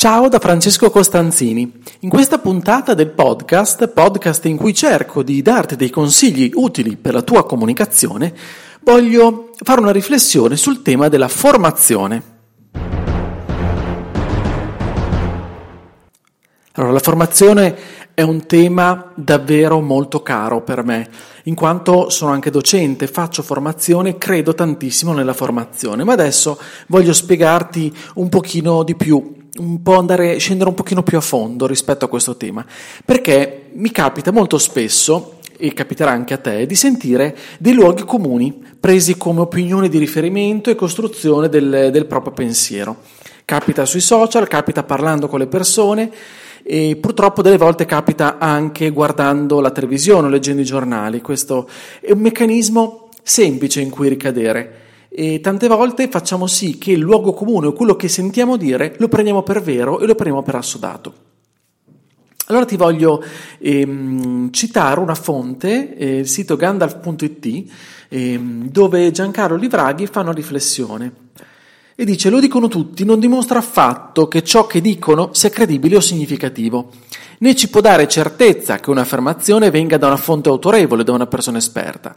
Ciao da Francesco Costanzini. In questa puntata del podcast, podcast in cui cerco di darti dei consigli utili per la tua comunicazione, voglio fare una riflessione sul tema della formazione. Allora, la formazione è un tema davvero molto caro per me, in quanto sono anche docente, faccio formazione, credo tantissimo nella formazione, ma adesso voglio spiegarti un pochino di più un po' andare, scendere un pochino più a fondo rispetto a questo tema, perché mi capita molto spesso, e capiterà anche a te, di sentire dei luoghi comuni presi come opinione di riferimento e costruzione del, del proprio pensiero. Capita sui social, capita parlando con le persone e purtroppo delle volte capita anche guardando la televisione o leggendo i giornali. Questo è un meccanismo semplice in cui ricadere e tante volte facciamo sì che il luogo comune o quello che sentiamo dire lo prendiamo per vero e lo prendiamo per assodato. Allora ti voglio ehm, citare una fonte, eh, il sito gandalf.it, ehm, dove Giancarlo Livraghi fa una riflessione e dice: Lo dicono tutti, non dimostra affatto che ciò che dicono sia credibile o significativo, né ci può dare certezza che un'affermazione venga da una fonte autorevole, da una persona esperta.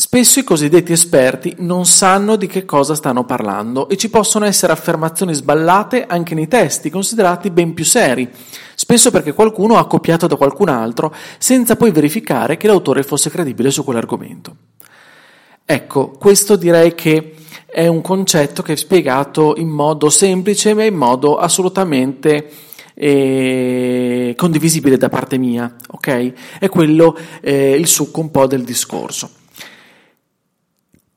Spesso i cosiddetti esperti non sanno di che cosa stanno parlando e ci possono essere affermazioni sballate anche nei testi, considerati ben più seri, spesso perché qualcuno ha copiato da qualcun altro senza poi verificare che l'autore fosse credibile su quell'argomento. Ecco, questo direi che è un concetto che è spiegato in modo semplice ma in modo assolutamente eh, condivisibile da parte mia, ok? È quello eh, il succo un po' del discorso.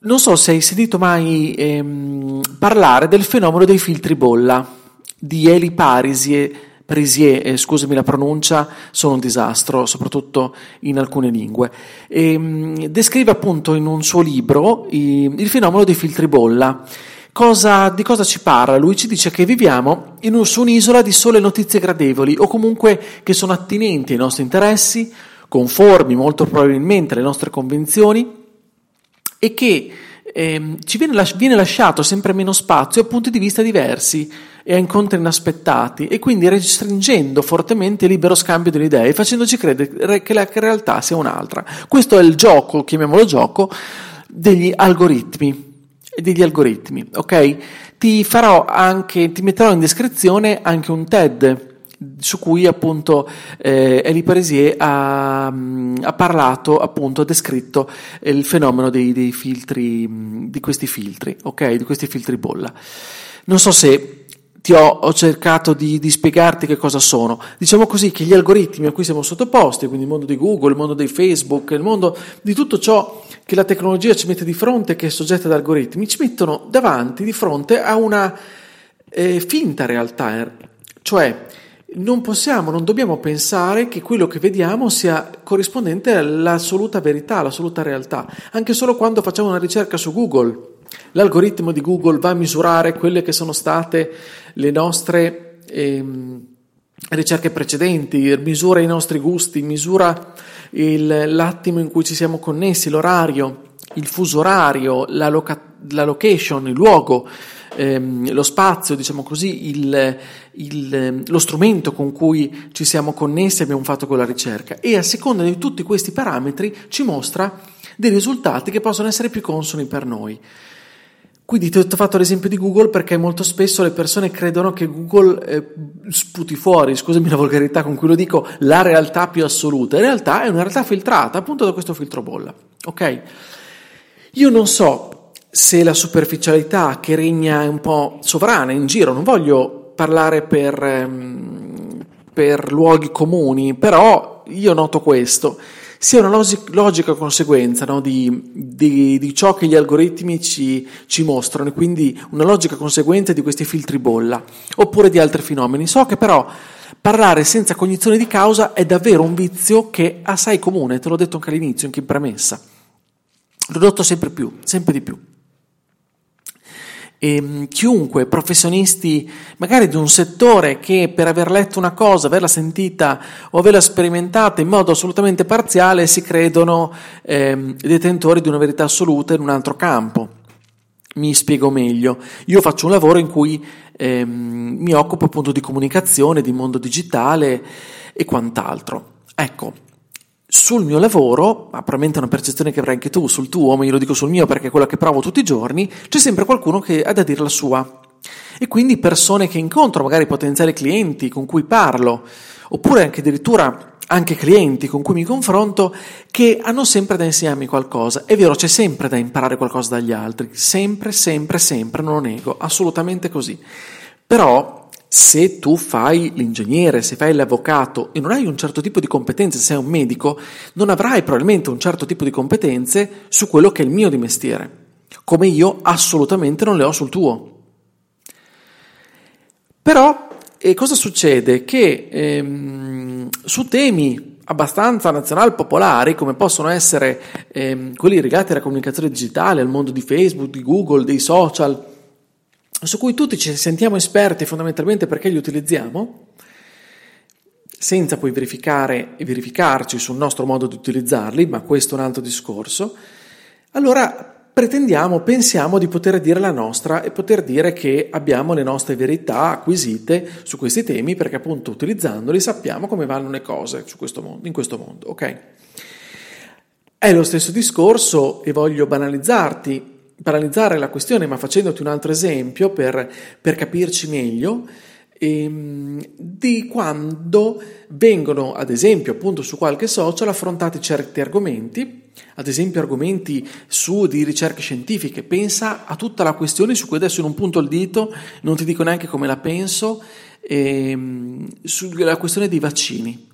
Non so se hai sentito mai ehm, parlare del fenomeno dei filtri bolla di Eli Parisier, Parisier eh, scusami la pronuncia, sono un disastro, soprattutto in alcune lingue. E, ehm, descrive appunto in un suo libro i, il fenomeno dei filtri bolla. Cosa, di cosa ci parla? Lui ci dice che viviamo un, su un'isola di sole notizie gradevoli o comunque che sono attinenti ai nostri interessi, conformi molto probabilmente alle nostre convenzioni e che eh, ci viene, las- viene, lasciato sempre meno spazio a punti di vista diversi e a incontri inaspettati e quindi restringendo fortemente il libero scambio delle idee facendoci credere che la realtà sia un'altra. Questo è il gioco, chiamiamolo gioco, degli algoritmi. Degli algoritmi, ok? Ti farò anche, ti metterò in descrizione anche un TED su cui appunto eh, Elie Parisier ha, ha, parlato, appunto, ha descritto il fenomeno dei, dei filtri, di questi filtri, ok? Di questi filtri bolla. Non so se ti ho, ho cercato di, di, spiegarti che cosa sono. Diciamo così che gli algoritmi a cui siamo sottoposti, quindi il mondo di Google, il mondo di Facebook, il mondo di tutto ciò che la tecnologia ci mette di fronte, che è soggetta ad algoritmi, ci mettono davanti, di fronte a una eh, finta realtà, cioè non possiamo, non dobbiamo pensare che quello che vediamo sia corrispondente all'assoluta verità, all'assoluta realtà. Anche solo quando facciamo una ricerca su Google, l'algoritmo di Google va a misurare quelle che sono state le nostre ehm, ricerche precedenti, misura i nostri gusti, misura il, l'attimo in cui ci siamo connessi, l'orario, il fuso orario, la, loca- la location, il luogo ehm, lo spazio, diciamo così, il, il, lo strumento con cui ci siamo connessi e abbiamo fatto quella ricerca e a seconda di tutti questi parametri ci mostra dei risultati che possono essere più consoni per noi. Quindi ti ho fatto l'esempio di Google perché molto spesso le persone credono che Google eh, sputi fuori, scusami la volgarità con cui lo dico, la realtà più assoluta. In realtà è una realtà filtrata appunto da questo filtro bolla. Ok? Io non so se la superficialità che regna è un po' sovrana in giro, non voglio parlare per, ehm, per luoghi comuni, però io noto questo, sia una logica conseguenza no, di, di, di, ciò che gli algoritmi ci, ci mostrano, e quindi una logica conseguenza di questi filtri bolla, oppure di altri fenomeni. So che però parlare senza cognizione di causa è davvero un vizio che assai comune, te l'ho detto anche all'inizio, anche in premessa. Noto sempre più, sempre di più. Ehm, chiunque, professionisti magari di un settore che per aver letto una cosa, averla sentita o averla sperimentata in modo assolutamente parziale si credono eh, detentori di una verità assoluta in un altro campo. Mi spiego meglio. Io faccio un lavoro in cui eh, mi occupo appunto di comunicazione, di mondo digitale e quant'altro. Ecco, sul mio lavoro, ma probabilmente è una percezione che avrai anche tu sul tuo, ma io lo dico sul mio perché è quello che provo tutti i giorni, c'è sempre qualcuno che ha da dire la sua. E quindi persone che incontro, magari potenziali clienti con cui parlo, oppure anche addirittura anche clienti con cui mi confronto, che hanno sempre da insegnarmi qualcosa. È vero, c'è sempre da imparare qualcosa dagli altri, sempre, sempre, sempre, non lo nego, assolutamente così. Però se tu fai l'ingegnere, se fai l'avvocato e non hai un certo tipo di competenze, sei un medico, non avrai probabilmente un certo tipo di competenze su quello che è il mio di mestiere, come io assolutamente non le ho sul tuo. Però eh, cosa succede? Che ehm, su temi abbastanza nazional popolari, come possono essere ehm, quelli legati alla comunicazione digitale, al mondo di Facebook, di Google, dei social, su cui tutti ci sentiamo esperti fondamentalmente perché li utilizziamo, senza poi verificare e verificarci sul nostro modo di utilizzarli, ma questo è un altro discorso, allora pretendiamo, pensiamo di poter dire la nostra e poter dire che abbiamo le nostre verità acquisite su questi temi perché appunto utilizzandoli sappiamo come vanno le cose questo mondo, in questo mondo, ok? È lo stesso discorso e voglio banalizzarti paralizzare la questione, ma facendoti un altro esempio per, per capirci meglio, ehm, di quando vengono, ad esempio, appunto su qualche social affrontati certi argomenti, ad esempio argomenti su di ricerche scientifiche. Pensa a tutta la questione su cui adesso non punto il dito, non ti dico neanche come la penso, ehm, sulla questione dei vaccini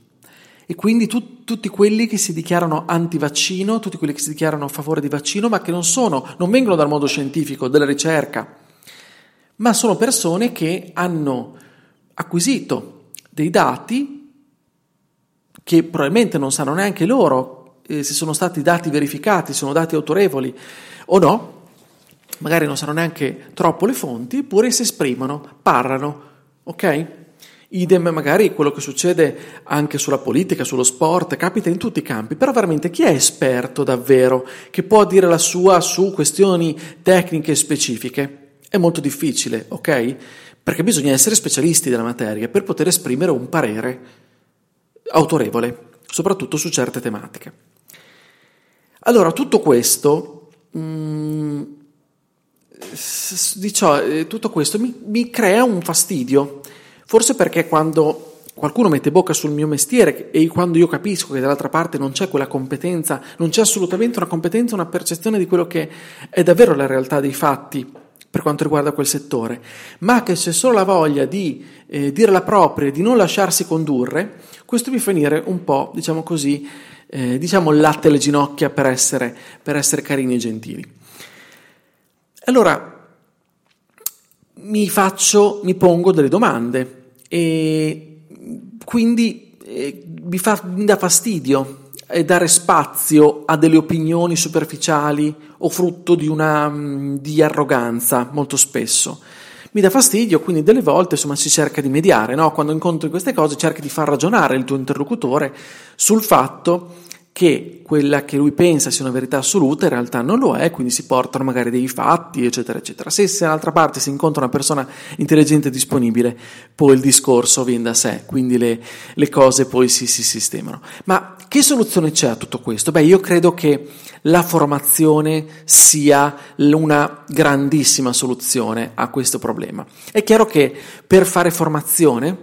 e quindi tu, tutti quelli che si dichiarano anti-vaccino, tutti quelli che si dichiarano a favore di vaccino, ma che non sono, non vengono dal mondo scientifico, della ricerca, ma sono persone che hanno acquisito dei dati che probabilmente non sanno neanche loro eh, se sono stati dati verificati, sono dati autorevoli o no, magari non sanno neanche troppo le fonti, eppure si esprimono, parlano, ok? Idem magari quello che succede anche sulla politica, sullo sport, capita in tutti i campi, però veramente chi è esperto davvero che può dire la sua su questioni tecniche specifiche? È molto difficile, ok? Perché bisogna essere specialisti della materia per poter esprimere un parere autorevole, soprattutto su certe tematiche. Allora, tutto questo, mm, diciamo, tutto questo mi, mi crea un fastidio Forse perché quando qualcuno mette bocca sul mio mestiere e quando io capisco che dall'altra parte non c'è quella competenza, non c'è assolutamente una competenza, una percezione di quello che è davvero la realtà dei fatti per quanto riguarda quel settore, ma che c'è solo la voglia di eh, dire la propria, di non lasciarsi condurre, questo mi fa venire un po', diciamo così, eh, diciamo latte alle ginocchia per essere, per essere carini e gentili. Allora, mi faccio, mi pongo delle domande e quindi eh, mi, fa, mi dà fastidio eh, dare spazio a delle opinioni superficiali o frutto di una mm, di arroganza molto spesso. Mi dà fastidio, quindi delle volte insomma si cerca di mediare, no? quando incontri queste cose cerchi di far ragionare il tuo interlocutore sul fatto che quella che lui pensa sia una verità assoluta in realtà non lo è, quindi si portano magari dei fatti, eccetera, eccetera. Se, se dall'altra parte si incontra una persona intelligente e disponibile, poi il discorso viene da sé, quindi le, le cose poi si, si sistemano. Ma che soluzione c'è a tutto questo? Beh, io credo che la formazione sia una grandissima soluzione a questo problema. È chiaro che per fare formazione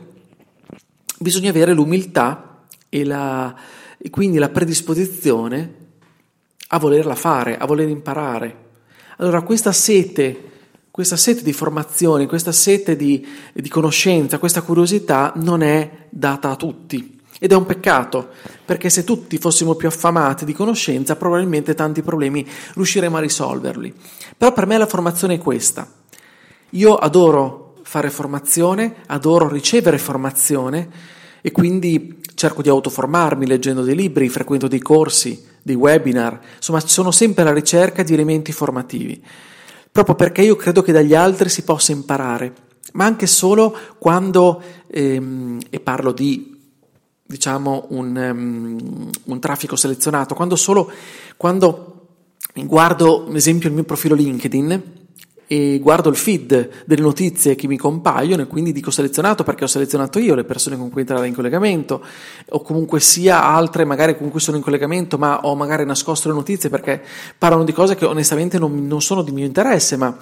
bisogna avere l'umiltà e la e quindi la predisposizione a volerla fare, a voler imparare. Allora questa sete, questa sete di formazione, questa sete di, di conoscenza, questa curiosità non è data a tutti. Ed è un peccato, perché se tutti fossimo più affamati di conoscenza, probabilmente tanti problemi riusciremo a risolverli. Però per me la formazione è questa. Io adoro fare formazione, adoro ricevere formazione e quindi cerco di autoformarmi leggendo dei libri, frequento dei corsi dei webinar, insomma sono sempre alla ricerca di elementi formativi, proprio perché io credo che dagli altri si possa imparare, ma anche solo quando, ehm, e parlo di diciamo un, um, un traffico selezionato, quando solo quando guardo ad esempio il mio profilo LinkedIn e guardo il feed delle notizie che mi compaiono e quindi dico selezionato perché ho selezionato io le persone con cui entrare in collegamento o comunque sia altre magari con cui sono in collegamento ma ho magari nascosto le notizie perché parlano di cose che onestamente non, non sono di mio interesse ma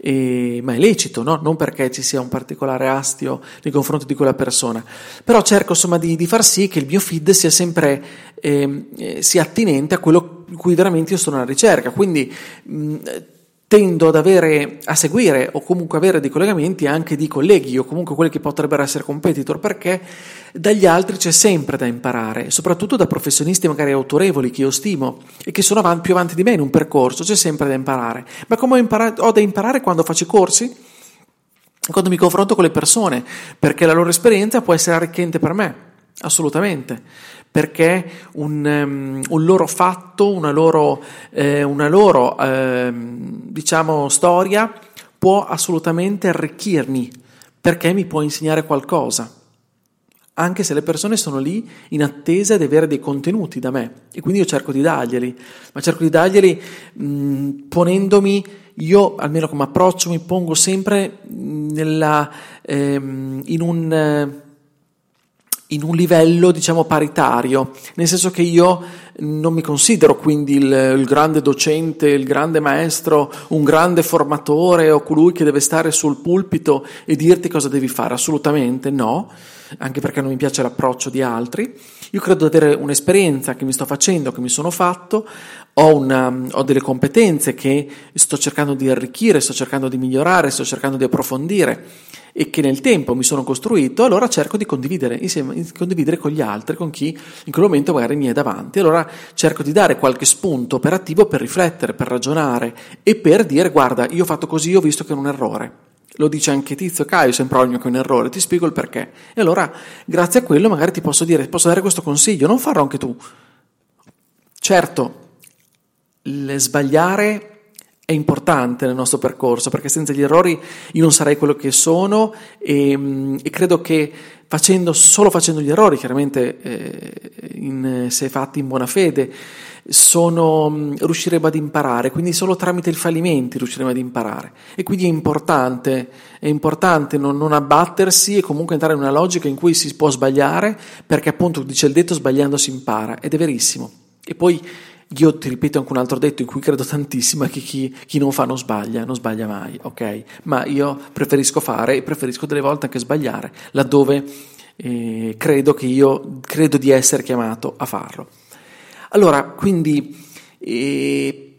e, ma è lecito, no? non perché ci sia un particolare astio nei confronti di quella persona, però cerco insomma di, di far sì che il mio feed sia sempre ehm, eh, sia attinente a quello in cui veramente io sono alla ricerca, quindi mh, tendo ad avere, a seguire o comunque avere dei collegamenti anche di colleghi o comunque quelli che potrebbero essere competitor perché dagli altri c'è sempre da imparare, soprattutto da professionisti magari autorevoli che io stimo e che sono avanti, più avanti di me in un percorso, c'è sempre da imparare. Ma come ho, imparato, ho da imparare quando faccio i corsi? Quando mi confronto con le persone, perché la loro esperienza può essere arricchente per me, assolutamente perché un, um, un loro fatto, una loro, eh, una loro eh, diciamo, storia può assolutamente arricchirmi, perché mi può insegnare qualcosa. Anche se le persone sono lì in attesa di avere dei contenuti da me e quindi io cerco di darglieli, ma cerco di darglieli mh, ponendomi, io almeno come approccio mi pongo sempre nella, ehm, in un in un livello diciamo paritario, nel senso che io non mi considero quindi il, il, grande docente, il grande maestro, un grande formatore o colui che deve stare sul pulpito e dirti cosa devi fare, assolutamente no, anche perché non mi piace l'approccio di altri. Io credo di avere un'esperienza che mi sto facendo, che mi sono fatto, ho, una, ho delle competenze che sto cercando di arricchire, sto cercando di migliorare, sto cercando di approfondire e che nel tempo mi sono costruito, allora cerco di condividere insieme, condividere con gli altri, con chi in quel momento magari mi è davanti. Allora cerco di dare qualche spunto operativo per riflettere, per ragionare e per dire guarda, io ho fatto così, ho visto che è un errore. Lo dice anche Tizio Caio, sempre ogni che è un errore, ti spiego il perché. E allora, grazie a quello, magari ti posso dire, posso dare questo consiglio, non farlo anche tu. Certo, sbagliare è importante nel nostro percorso perché senza gli errori io non sarei quello che sono e, mm, e credo che facendo, solo facendo gli errori, chiaramente eh, in, se fatti in buona fede, sono, mm, riusciremo ad imparare, quindi solo tramite il fallimento riusciremo ad imparare. E quindi è importante, è importante non, non abbattersi e comunque entrare in una logica in cui si può sbagliare, perché appunto dice il detto sbagliando si impara, ed è verissimo. E poi io ti ripeto anche un altro detto in cui credo tantissimo, che chi, chi, non fa non sbaglia, non sbaglia mai, ok? Ma io preferisco fare e preferisco delle volte anche sbagliare, laddove eh, credo che io credo di essere chiamato a farlo. Allora, quindi eh,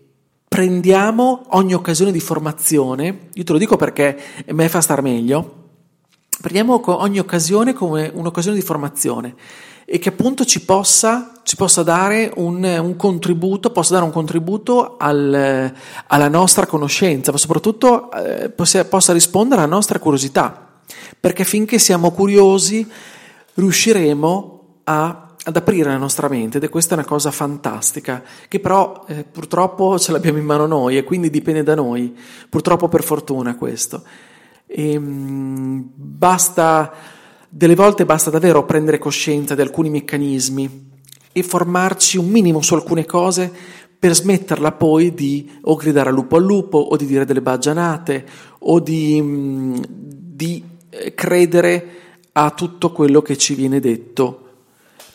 prendiamo ogni occasione di formazione, io te lo dico perché a me fa star meglio, prendiamo ogni occasione come un'occasione di formazione e che appunto ci possa, ci possa dare un, un, contributo, possa dare un contributo al, alla nostra conoscenza, ma soprattutto eh, possa, possa rispondere alla nostra curiosità, perché finché siamo curiosi riusciremo a ad aprire la nostra mente ed è questa una cosa fantastica che però eh, purtroppo ce l'abbiamo in mano noi e quindi dipende da noi, purtroppo per fortuna questo. E, ehm, mh, basta delle volte basta davvero prendere coscienza di alcuni meccanismi e formarci un minimo su alcune cose per smetterla poi di o gridare al lupo al lupo o di dire delle baggianate o di, mm, di eh, credere a tutto quello che ci viene detto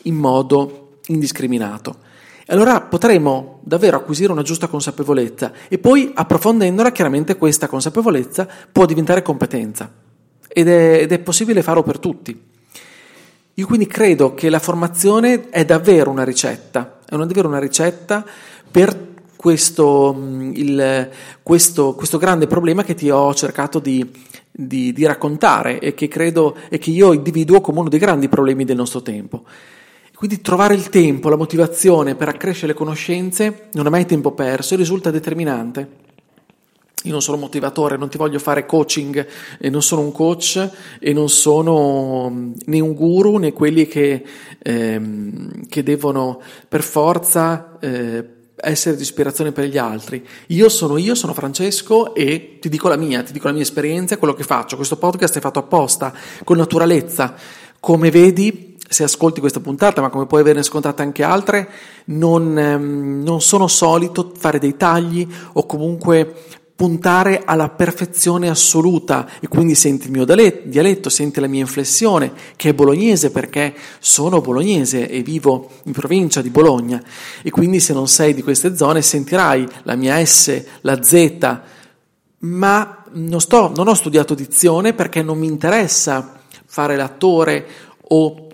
in modo indiscriminato. Allora potremo davvero acquisire una giusta consapevolezza e poi approfondendola chiaramente questa consapevolezza può diventare competenza ed è, ed è possibile farlo per tutti. Io quindi credo che la formazione è davvero una ricetta, è davvero una ricetta per questo, mm, il, questo, questo, grande problema che ti ho cercato di, di, di, raccontare e che credo e che io individuo come uno dei grandi problemi del nostro tempo. Quindi trovare il tempo, la motivazione per accrescere le conoscenze non è mai tempo perso e risulta determinante. Io non sono motivatore, non ti voglio fare coaching e non sono un coach e non sono mm, né un guru né quelli che, ehm, che devono per forza eh, essere di ispirazione per gli altri. Io sono io, sono Francesco e ti dico la mia, ti dico la mia esperienza, quello che faccio. Questo podcast è fatto apposta, con naturalezza. Come vedi, se ascolti questa puntata, ma come puoi averne ascoltate anche altre, non, ehm, non sono solito fare dei tagli o comunque puntare alla perfezione assoluta. E quindi senti il mio dialetto, senti la mia inflessione, che è bolognese perché sono bolognese e vivo in provincia di Bologna. E quindi se non sei di queste zone sentirai la mia S, la Z, ma non, sto, non ho studiato dizione perché non mi interessa fare l'attore o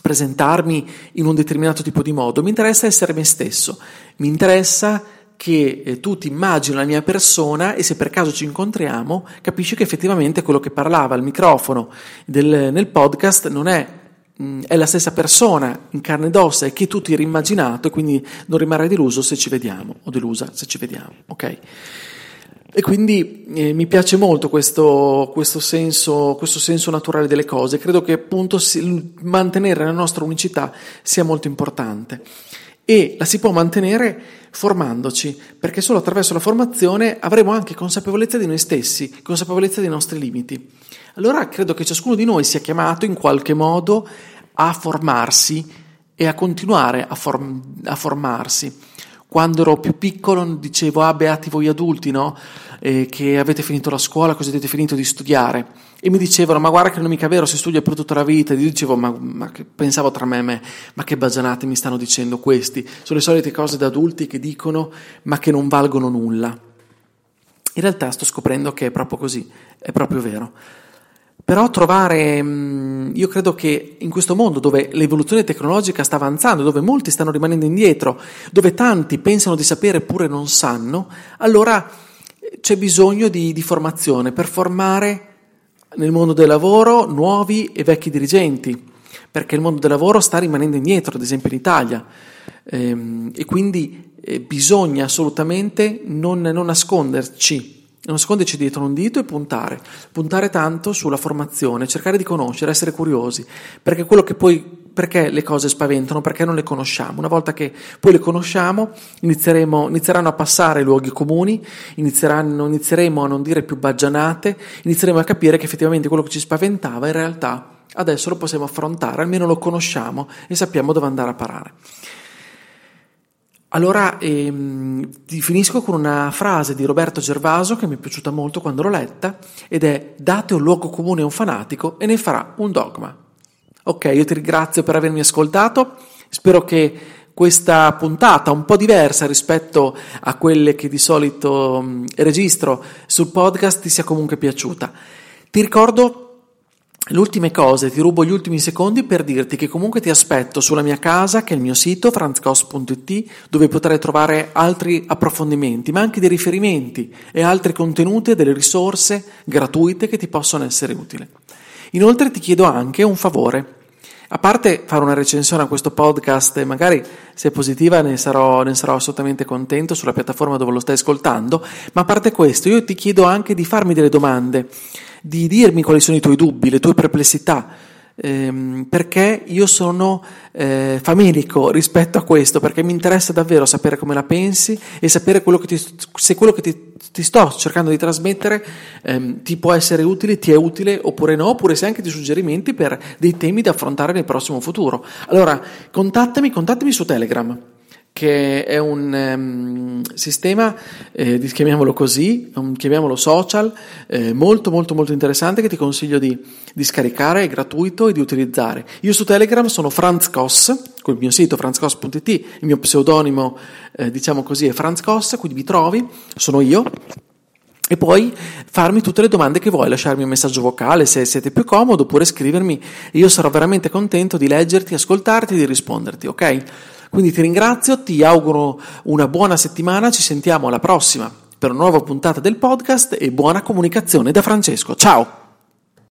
presentarmi in un determinato tipo di modo, mi interessa essere me stesso, mi interessa che eh, tu ti immagini la mia persona e se per caso ci incontriamo capisci che effettivamente quello che parlava al microfono del, nel podcast non è, mm, è la stessa persona in carne ed ossa e che tu ti eri immaginato e quindi non rimarrai deluso se ci vediamo o delusa se ci vediamo, ok? E quindi eh, mi piace molto questo, questo, senso, questo, senso, naturale delle cose, credo che appunto si, mantenere la nostra unicità sia molto importante e la si può mantenere formandoci, perché solo attraverso la formazione avremo anche consapevolezza di noi stessi, consapevolezza dei nostri limiti. Allora credo che ciascuno di noi sia chiamato in qualche modo a formarsi e a continuare a, form- a formarsi. Quando ero più piccolo dicevo, ah beati voi adulti, no? Eh, che avete finito la scuola, così avete finito di studiare e mi dicevano ma guarda che non è mica vero, si studia per tutta la vita, e io dicevo ma, ma che, pensavo tra me e me, ma che bagianate mi stanno dicendo questi, sono le solite cose da adulti che dicono ma che non valgono nulla. In realtà sto scoprendo che è proprio così, è proprio vero. Però trovare, mm, io credo che in questo mondo dove l'evoluzione tecnologica sta avanzando, dove molti stanno rimanendo indietro, dove tanti pensano di sapere eppure non sanno, allora c'è bisogno di, di formazione per formare nel mondo del lavoro nuovi e vecchi dirigenti, perché il mondo del lavoro sta rimanendo indietro, ad esempio in Italia, ehm, e quindi eh, bisogna assolutamente non, non nasconderci nasconderci dietro un dito e puntare, puntare tanto sulla formazione, cercare di conoscere, essere curiosi, perché quello che poi perché le cose spaventano? Perché non le conosciamo. Una volta che poi le conosciamo, inizieranno a passare luoghi comuni, inizieremo a non dire più baggianate, inizieremo a capire che effettivamente quello che ci spaventava in realtà adesso lo possiamo affrontare, almeno lo conosciamo e sappiamo dove andare a parare. Allora ehm, finisco con una frase di Roberto Gervaso che mi è piaciuta molto quando l'ho letta ed è date un luogo comune a un fanatico e ne farà un dogma. Ok, io ti ringrazio per avermi ascoltato, spero che questa puntata un po' diversa rispetto a quelle che di solito registro sul podcast ti sia comunque piaciuta. Ti ricordo le ultime cose, ti rubo gli ultimi secondi per dirti che comunque ti aspetto sulla mia casa, che è il mio sito, franzcos.it, dove potrai trovare altri approfondimenti, ma anche dei riferimenti e altri contenuti e delle risorse gratuite che ti possono essere utili. Inoltre ti chiedo anche un favore. A parte fare una recensione a questo podcast, magari se è positiva ne sarò, ne sarò, assolutamente contento sulla piattaforma dove lo stai ascoltando, ma a parte questo io ti chiedo anche di farmi delle domande, di dirmi quali sono i tuoi dubbi, le tue perplessità ehm, perché io sono eh, famelico rispetto a questo, perché mi interessa davvero sapere come la pensi e sapere quello ti, se quello che ti, ti, sto cercando di trasmettere ehm, ti può essere utile, ti è utile oppure no, oppure se anche di suggerimenti per dei temi da affrontare nel prossimo futuro. Allora, contattami, contattami su Telegram che è un um, sistema, eh, chiamiamolo così, un, chiamiamolo social, eh, molto molto molto interessante che ti consiglio di, di, scaricare, è gratuito e di utilizzare. Io su Telegram sono Franz Koss, col mio sito franzcos.it, il mio pseudonimo eh, diciamo così è Franz Koss, quindi mi trovi, sono io, e poi farmi tutte le domande che vuoi, lasciarmi un messaggio vocale se siete più comodo, oppure scrivermi, io sarò veramente contento di leggerti, ascoltarti e di risponderti, ok? Quindi ti ringrazio, ti auguro una buona settimana, ci sentiamo alla prossima per una nuova puntata del podcast e buona comunicazione da Francesco. Ciao!